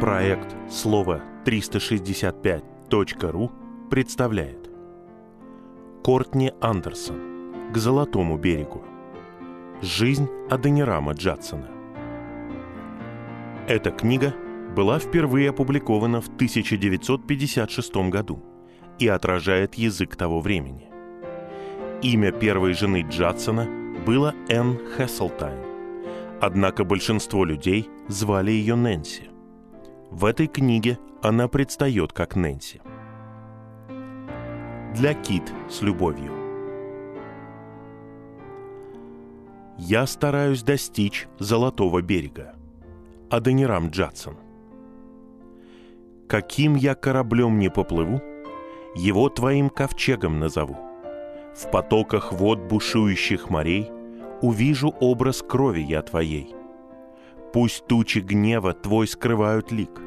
Проект «Слово 365.ру» представляет. Кортни Андерсон. «К золотому берегу» Жизнь Аденирама Джадсона Эта книга была впервые опубликована в 1956 году и отражает язык того времени. Имя первой жены Джадсона было Энн Хесселтайн, однако большинство людей звали ее Нэнси. В этой книге она предстает как Нэнси. Для Кит с любовью. Я стараюсь достичь Золотого берега. Аденирам Джадсон. Каким я кораблем не поплыву, его твоим ковчегом назову. В потоках вод бушующих морей увижу образ крови я твоей — Пусть тучи гнева Твой скрывают лик,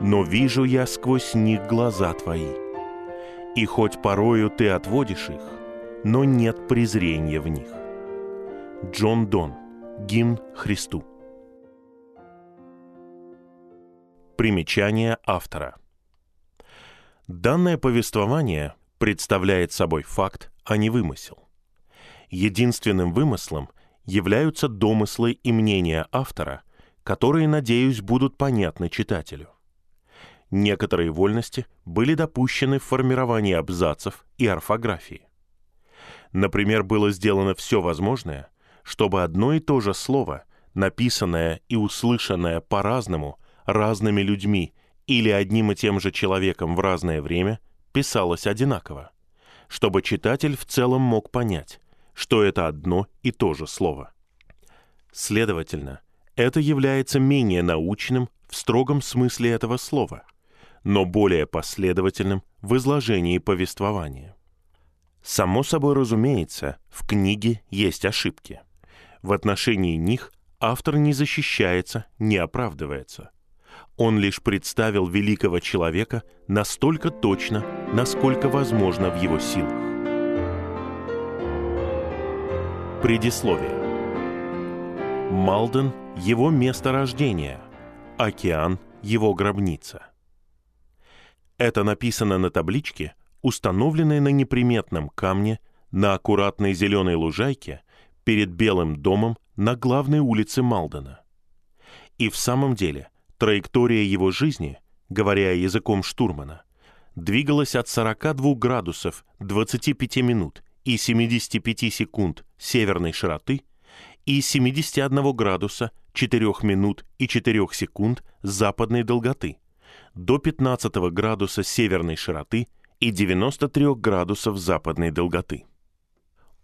но вижу я сквозь них глаза Твои. И хоть порою Ты отводишь их, но нет презрения в них. Джон Дон. Гимн Христу. Примечание автора. Данное повествование представляет собой факт, а не вымысел. Единственным вымыслом являются домыслы и мнения автора, которые, надеюсь, будут понятны читателю. Некоторые вольности были допущены в формировании абзацев и орфографии. Например, было сделано все возможное, чтобы одно и то же слово, написанное и услышанное по-разному разными людьми или одним и тем же человеком в разное время, писалось одинаково, чтобы читатель в целом мог понять, что это одно и то же слово. Следовательно, это является менее научным в строгом смысле этого слова, но более последовательным в изложении повествования. Само собой разумеется, в книге есть ошибки. В отношении них автор не защищается, не оправдывается. Он лишь представил великого человека настолько точно, насколько возможно в его силах. Предисловие. Малден – его место рождения, океан – его гробница. Это написано на табличке, установленной на неприметном камне на аккуратной зеленой лужайке перед Белым домом на главной улице Малдена. И в самом деле траектория его жизни, говоря языком штурмана, двигалась от 42 градусов 25 минут и 75 секунд северной широты и 71 градуса 4 минут и 4 секунд западной долготы до 15 градуса северной широты и 93 градусов западной долготы.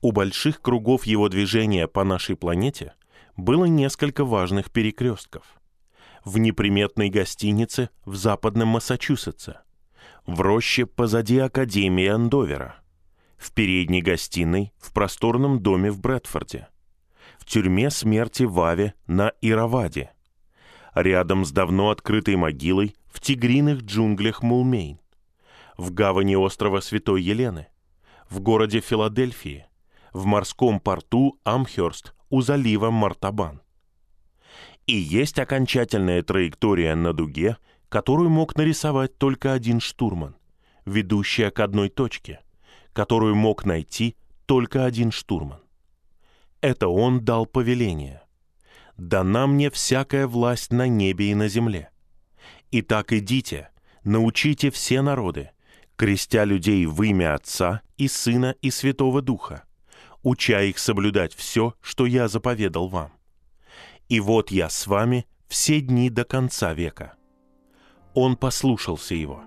У больших кругов его движения по нашей планете было несколько важных перекрестков. В неприметной гостинице в западном Массачусетсе, в роще позади Академии Андовера, в передней гостиной в просторном доме в Брэдфорде, в тюрьме смерти Ваве на Ираваде, рядом с давно открытой могилой в тигриных джунглях Мулмейн, в гавани острова Святой Елены, в городе Филадельфии, в морском порту Амхерст у залива Мартабан. И есть окончательная траектория на дуге, которую мог нарисовать только один штурман, ведущая к одной точке, которую мог найти только один штурман. Это он дал повеление. «Дана мне всякая власть на небе и на земле. Итак, идите, научите все народы, крестя людей в имя Отца и Сына и Святого Духа, уча их соблюдать все, что я заповедал вам. И вот я с вами все дни до конца века». Он послушался его.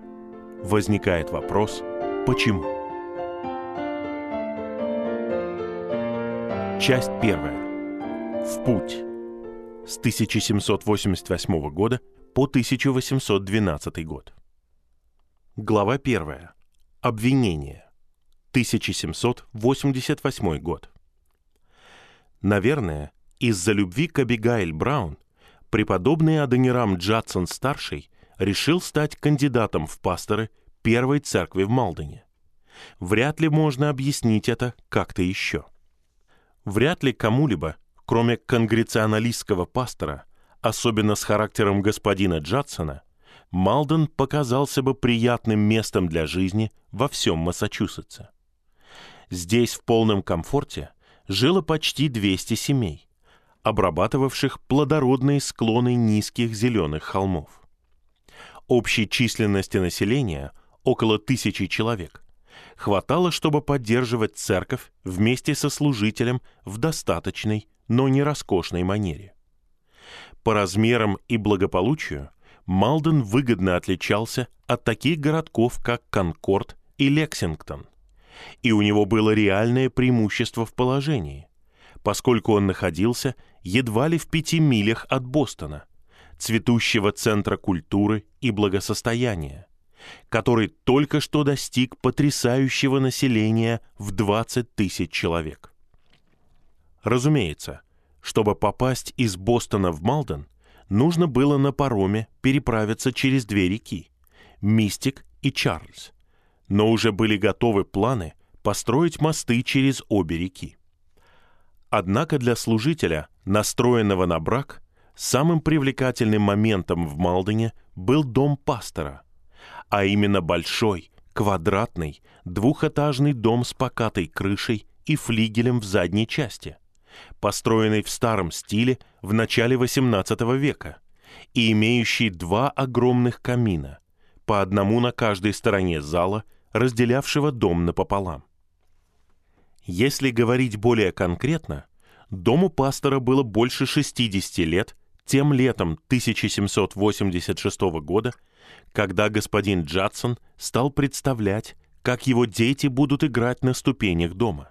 Возникает вопрос, почему? Часть первая. В путь. С 1788 года по 1812 год. Глава первая. Обвинение. 1788 год. Наверное, из-за любви к Абигайль Браун преподобный Аденирам Джадсон-старший решил стать кандидатом в пасторы первой церкви в Малдене. Вряд ли можно объяснить это как-то еще – Вряд ли кому-либо, кроме конгреционалистского пастора, особенно с характером господина Джадсона, Малден показался бы приятным местом для жизни во всем Массачусетсе. Здесь в полном комфорте жило почти 200 семей, обрабатывавших плодородные склоны низких зеленых холмов. Общей численности населения около тысячи человек хватало, чтобы поддерживать церковь вместе со служителем в достаточной, но не роскошной манере. По размерам и благополучию Малден выгодно отличался от таких городков, как Конкорд и Лексингтон. И у него было реальное преимущество в положении, поскольку он находился едва ли в пяти милях от Бостона, цветущего центра культуры и благосостояния, который только что достиг потрясающего населения в 20 тысяч человек. Разумеется, чтобы попасть из Бостона в Малден, нужно было на пароме переправиться через две реки – Мистик и Чарльз. Но уже были готовы планы построить мосты через обе реки. Однако для служителя, настроенного на брак, самым привлекательным моментом в Малдене был дом пастора, а именно большой, квадратный, двухэтажный дом с покатой крышей и флигелем в задней части – построенный в старом стиле в начале XVIII века и имеющий два огромных камина, по одному на каждой стороне зала, разделявшего дом напополам. Если говорить более конкретно, дому пастора было больше 60 лет тем летом 1786 года, когда господин Джадсон стал представлять, как его дети будут играть на ступенях дома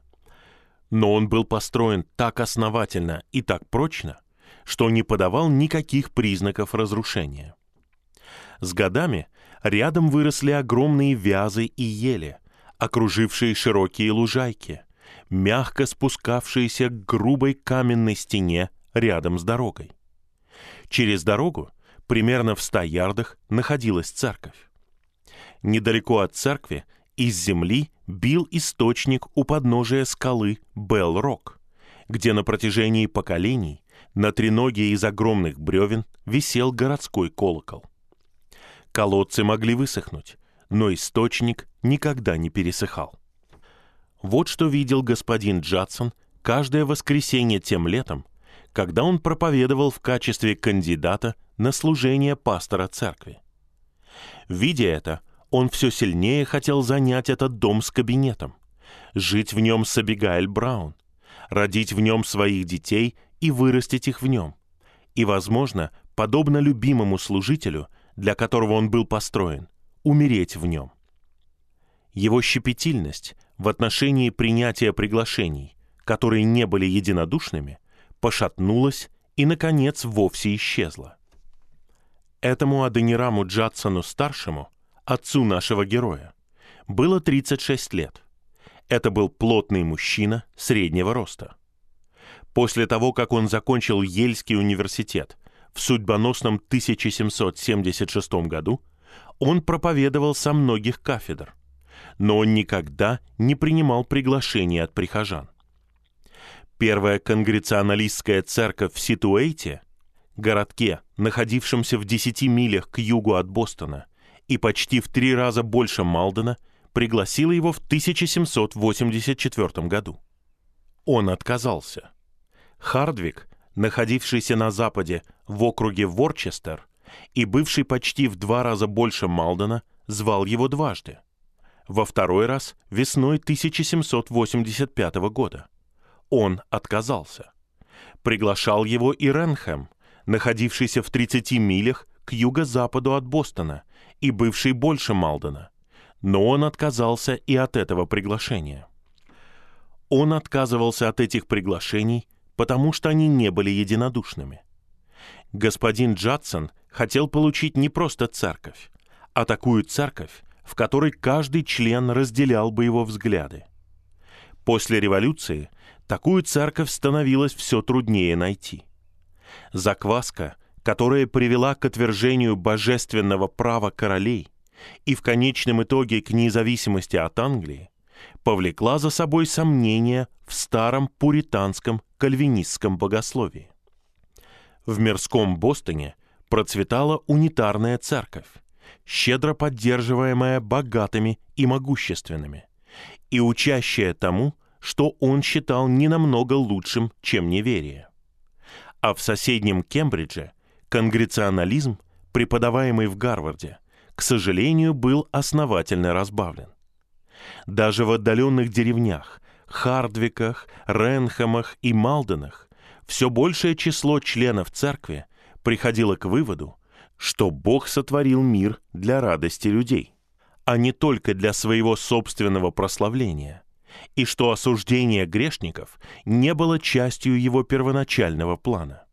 но он был построен так основательно и так прочно, что не подавал никаких признаков разрушения. С годами рядом выросли огромные вязы и ели, окружившие широкие лужайки, мягко спускавшиеся к грубой каменной стене рядом с дорогой. Через дорогу, примерно в ста ярдах, находилась церковь. Недалеко от церкви из земли бил источник у подножия скалы Белл-Рок, где на протяжении поколений на треноге из огромных бревен висел городской колокол. Колодцы могли высохнуть, но источник никогда не пересыхал. Вот что видел господин Джадсон каждое воскресенье тем летом, когда он проповедовал в качестве кандидата на служение пастора церкви. Видя это, он все сильнее хотел занять этот дом с кабинетом, жить в нем с Абигаэль Браун, родить в нем своих детей и вырастить их в нем. И, возможно, подобно любимому служителю, для которого он был построен, умереть в нем. Его щепетильность в отношении принятия приглашений, которые не были единодушными, пошатнулась и, наконец, вовсе исчезла. Этому Аденираму Джадсону-старшему отцу нашего героя, было 36 лет. Это был плотный мужчина среднего роста. После того, как он закончил Ельский университет в судьбоносном 1776 году, он проповедовал со многих кафедр, но он никогда не принимал приглашений от прихожан. Первая конгреционалистская церковь в Ситуэйте, городке, находившемся в 10 милях к югу от Бостона, и почти в три раза больше Малдена, пригласила его в 1784 году. Он отказался. Хардвик, находившийся на западе в округе Ворчестер и бывший почти в два раза больше Малдена, звал его дважды. Во второй раз весной 1785 года. Он отказался. Приглашал его и Ренхэм, находившийся в 30 милях к юго-западу от Бостона и бывший больше Малдена, но он отказался и от этого приглашения. Он отказывался от этих приглашений, потому что они не были единодушными. Господин Джадсон хотел получить не просто церковь, а такую церковь, в которой каждый член разделял бы его взгляды. После революции такую церковь становилось все труднее найти. Закваска, которая привела к отвержению божественного права королей и в конечном итоге к независимости от Англии, повлекла за собой сомнения в старом пуританском кальвинистском богословии. В мирском Бостоне процветала унитарная церковь, щедро поддерживаемая богатыми и могущественными, и учащая тому, что он считал не намного лучшим, чем неверие. А в соседнем Кембридже конгреционализм, преподаваемый в Гарварде, к сожалению, был основательно разбавлен. Даже в отдаленных деревнях, Хардвиках, Ренхамах и Малденах все большее число членов церкви приходило к выводу, что Бог сотворил мир для радости людей, а не только для своего собственного прославления, и что осуждение грешников не было частью его первоначального плана.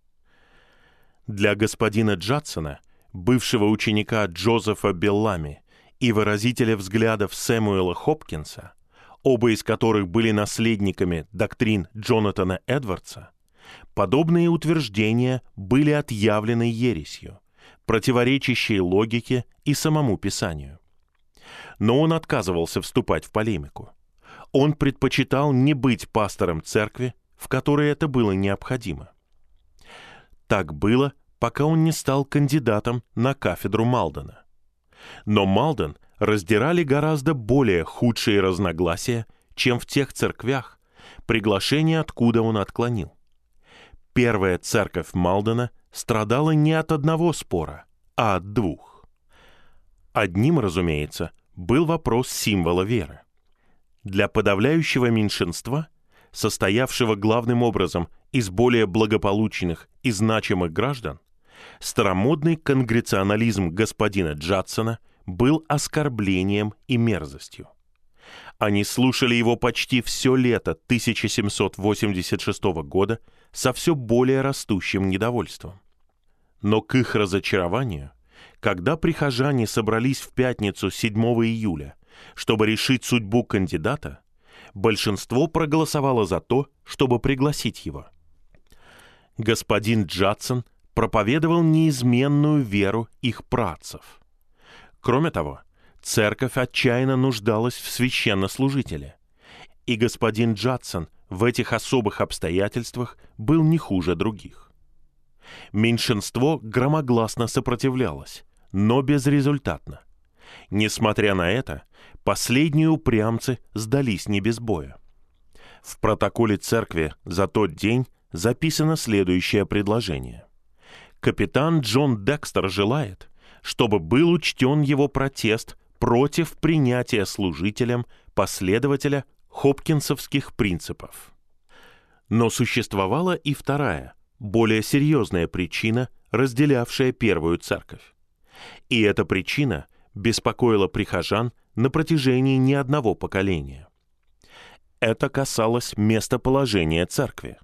Для господина Джадсона, бывшего ученика Джозефа Беллами и выразителя взглядов Сэмуэла Хопкинса, оба из которых были наследниками доктрин Джонатана Эдвардса, подобные утверждения были отъявлены ересью, противоречащей логике и самому Писанию. Но он отказывался вступать в полемику. Он предпочитал не быть пастором церкви, в которой это было необходимо. Так было, пока он не стал кандидатом на кафедру Малдена. Но Малден раздирали гораздо более худшие разногласия, чем в тех церквях, приглашение откуда он отклонил. Первая церковь Малдена страдала не от одного спора, а от двух. Одним, разумеется, был вопрос символа веры. Для подавляющего меньшинства, состоявшего главным образом из более благополучных и значимых граждан, старомодный конгреционализм господина Джадсона был оскорблением и мерзостью. Они слушали его почти все лето 1786 года со все более растущим недовольством. Но к их разочарованию, когда прихожане собрались в пятницу 7 июля, чтобы решить судьбу кандидата, большинство проголосовало за то, чтобы пригласить его. Господин Джадсон проповедовал неизменную веру их працев. Кроме того, церковь отчаянно нуждалась в священнослужителе, и господин Джадсон в этих особых обстоятельствах был не хуже других. Меньшинство громогласно сопротивлялось, но безрезультатно. Несмотря на это, последние упрямцы сдались не без боя. В протоколе церкви за тот день записано следующее предложение. Капитан Джон Декстер желает, чтобы был учтен его протест против принятия служителем последователя хопкинсовских принципов. Но существовала и вторая, более серьезная причина, разделявшая первую церковь. И эта причина беспокоила прихожан на протяжении не одного поколения. Это касалось местоположения церкви,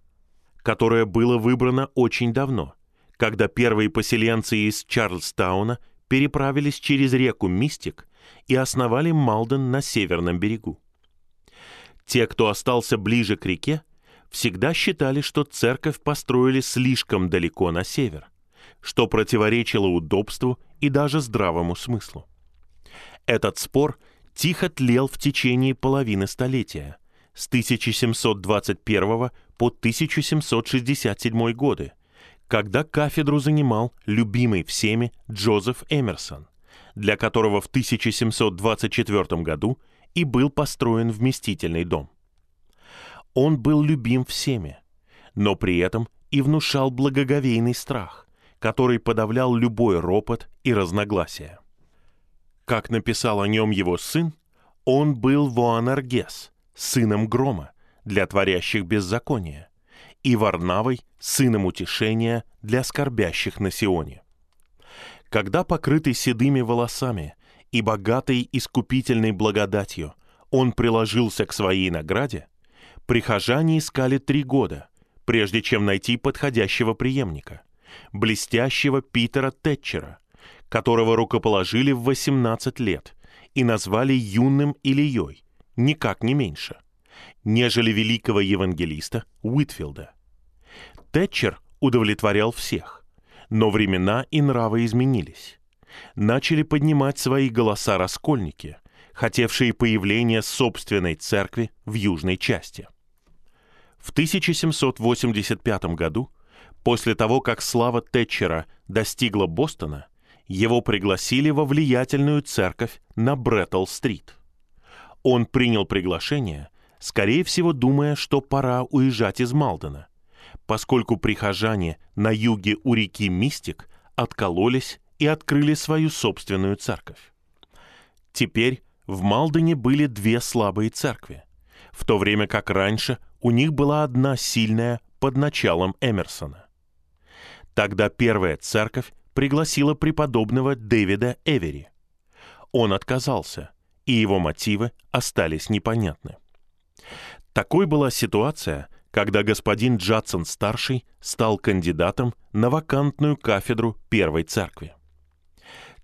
которое было выбрано очень давно, когда первые поселенцы из Чарльстауна переправились через реку Мистик и основали Малден на северном берегу. Те, кто остался ближе к реке, всегда считали, что церковь построили слишком далеко на север, что противоречило удобству и даже здравому смыслу. Этот спор тихо тлел в течение половины столетия, с 1721 по 1767 годы, когда кафедру занимал любимый всеми Джозеф Эмерсон, для которого в 1724 году и был построен вместительный дом. Он был любим всеми, но при этом и внушал благоговейный страх, который подавлял любой ропот и разногласия. Как написал о нем его сын, он был Воанаргес, сыном грома, для творящих беззаконие, и Варнавой, сыном утешения для скорбящих на Сионе. Когда покрытый седыми волосами и богатой искупительной благодатью он приложился к своей награде, прихожане искали три года, прежде чем найти подходящего преемника, блестящего Питера Тэтчера, которого рукоположили в 18 лет и назвали юным Ильей, никак не меньше, нежели великого евангелиста Уитфилда. Тэтчер удовлетворял всех, но времена и нравы изменились. Начали поднимать свои голоса раскольники, хотевшие появления собственной церкви в южной части. В 1785 году, после того, как слава Тэтчера достигла Бостона – его пригласили во влиятельную церковь на Бреттл-стрит. Он принял приглашение, скорее всего, думая, что пора уезжать из Малдена, поскольку прихожане на юге у реки Мистик откололись и открыли свою собственную церковь. Теперь в Малдене были две слабые церкви, в то время как раньше у них была одна сильная под началом Эмерсона. Тогда первая церковь пригласила преподобного Дэвида Эвери. Он отказался, и его мотивы остались непонятны. Такой была ситуация, когда господин Джадсон-старший стал кандидатом на вакантную кафедру Первой Церкви.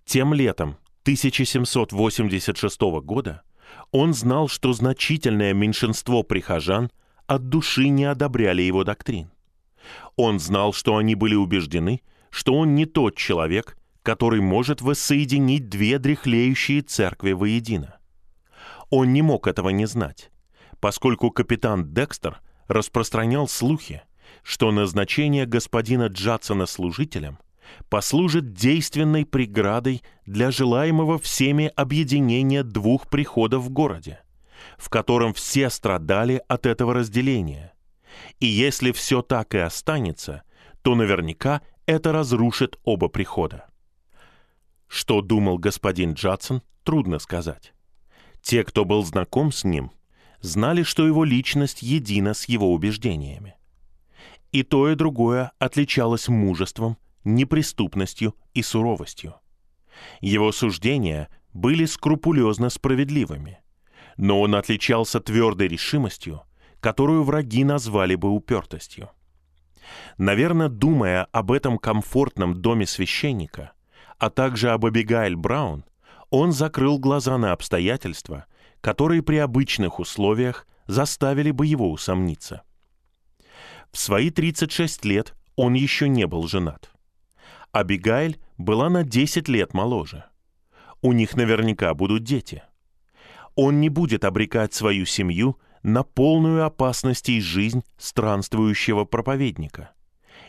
Тем летом 1786 года он знал, что значительное меньшинство прихожан от души не одобряли его доктрин. Он знал, что они были убеждены, что он не тот человек, который может воссоединить две дряхлеющие церкви воедино. Он не мог этого не знать, поскольку капитан Декстер распространял слухи, что назначение господина Джадсона служителем послужит действенной преградой для желаемого всеми объединения двух приходов в городе, в котором все страдали от этого разделения. И если все так и останется, то наверняка это разрушит оба прихода. Что думал господин Джадсон, трудно сказать. Те, кто был знаком с ним, знали, что его личность едина с его убеждениями. И то, и другое отличалось мужеством неприступностью и суровостью. Его суждения были скрупулезно справедливыми, но он отличался твердой решимостью, которую враги назвали бы упертостью. Наверное, думая об этом комфортном доме священника, а также об Абигайль Браун, он закрыл глаза на обстоятельства, которые при обычных условиях заставили бы его усомниться. В свои 36 лет он еще не был женат. Абигайль была на 10 лет моложе. У них наверняка будут дети. Он не будет обрекать свою семью на полную опасностей жизнь странствующего проповедника.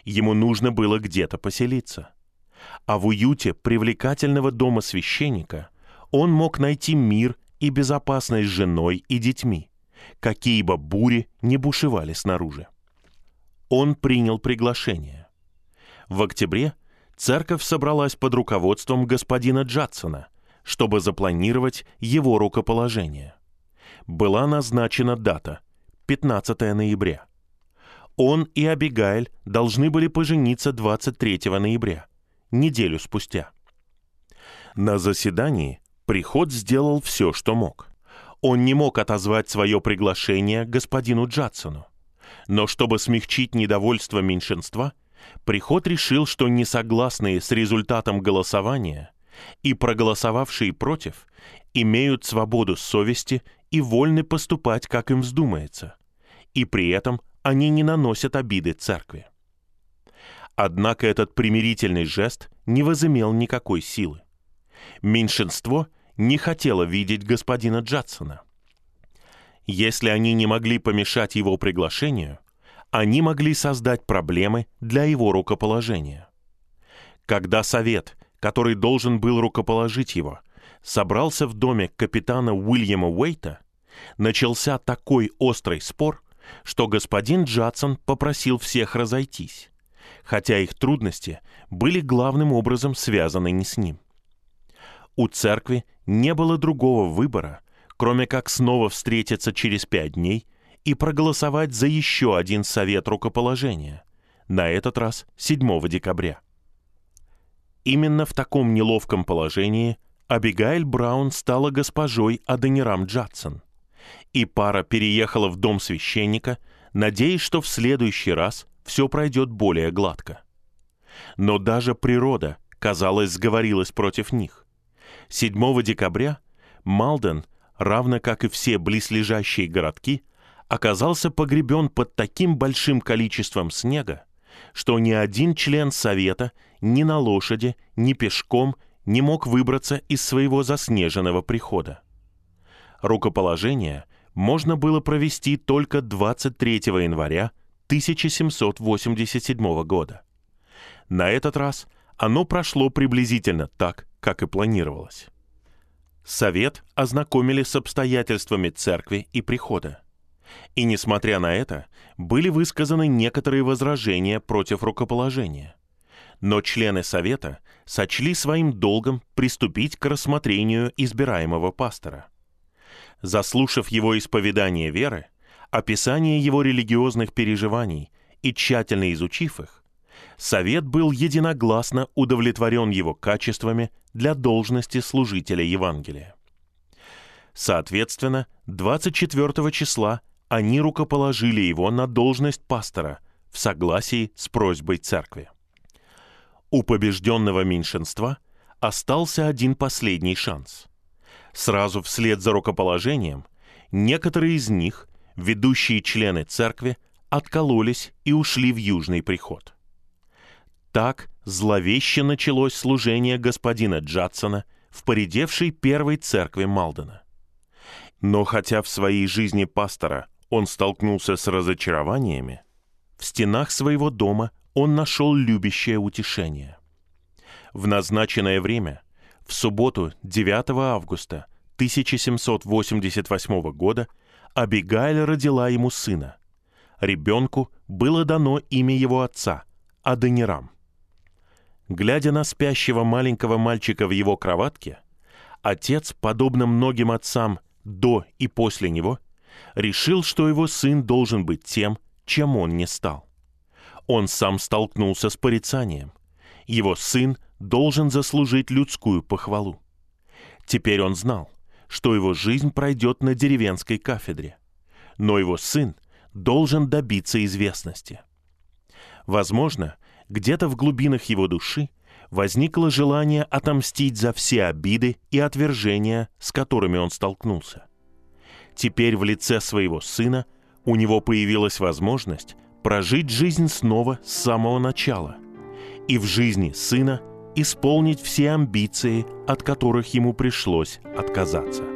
Ему нужно было где-то поселиться. А в уюте привлекательного дома священника он мог найти мир и безопасность с женой и детьми, какие бы бури не бушевали снаружи. Он принял приглашение. В октябре – церковь собралась под руководством господина Джадсона, чтобы запланировать его рукоположение. Была назначена дата – 15 ноября. Он и Абигайль должны были пожениться 23 ноября, неделю спустя. На заседании приход сделал все, что мог. Он не мог отозвать свое приглашение господину Джадсону. Но чтобы смягчить недовольство меньшинства – Приход решил, что несогласные с результатом голосования и проголосовавшие против имеют свободу совести и вольны поступать, как им вздумается, и при этом они не наносят обиды церкви. Однако этот примирительный жест не возымел никакой силы. Меньшинство не хотело видеть господина Джадсона. Если они не могли помешать его приглашению, они могли создать проблемы для его рукоположения. Когда совет, который должен был рукоположить его, собрался в доме капитана Уильяма Уэйта, начался такой острый спор, что господин Джадсон попросил всех разойтись, хотя их трудности были главным образом связаны не с ним. У церкви не было другого выбора, кроме как снова встретиться через пять дней и проголосовать за еще один совет рукоположения, на этот раз 7 декабря. Именно в таком неловком положении Абигайль Браун стала госпожой Аденирам Джадсон, и пара переехала в дом священника, надеясь, что в следующий раз все пройдет более гладко. Но даже природа, казалось, сговорилась против них. 7 декабря Малден, равно как и все близлежащие городки, оказался погребен под таким большим количеством снега, что ни один член совета ни на лошади, ни пешком не мог выбраться из своего заснеженного прихода. Рукоположение можно было провести только 23 января 1787 года. На этот раз оно прошло приблизительно так, как и планировалось. Совет ознакомили с обстоятельствами церкви и прихода. И несмотря на это, были высказаны некоторые возражения против рукоположения. Но члены Совета сочли своим долгом приступить к рассмотрению избираемого пастора. Заслушав его исповедание веры, описание его религиозных переживаний и тщательно изучив их, Совет был единогласно удовлетворен его качествами для должности служителя Евангелия. Соответственно, 24 числа они рукоположили его на должность пастора в согласии с просьбой церкви. У побежденного меньшинства остался один последний шанс. Сразу вслед за рукоположением некоторые из них, ведущие члены церкви, откололись и ушли в Южный приход. Так зловеще началось служение господина Джадсона в поредевшей первой церкви Малдена. Но хотя в своей жизни пастора он столкнулся с разочарованиями, в стенах своего дома он нашел любящее утешение. В назначенное время, в субботу 9 августа 1788 года, Абигайль родила ему сына. Ребенку было дано имя его отца – Адонирам. Глядя на спящего маленького мальчика в его кроватке, отец, подобно многим отцам до и после него, решил, что его сын должен быть тем, чем он не стал. Он сам столкнулся с порицанием. Его сын должен заслужить людскую похвалу. Теперь он знал, что его жизнь пройдет на деревенской кафедре, но его сын должен добиться известности. Возможно, где-то в глубинах его души возникло желание отомстить за все обиды и отвержения, с которыми он столкнулся. Теперь в лице своего сына у него появилась возможность прожить жизнь снова с самого начала и в жизни сына исполнить все амбиции, от которых ему пришлось отказаться.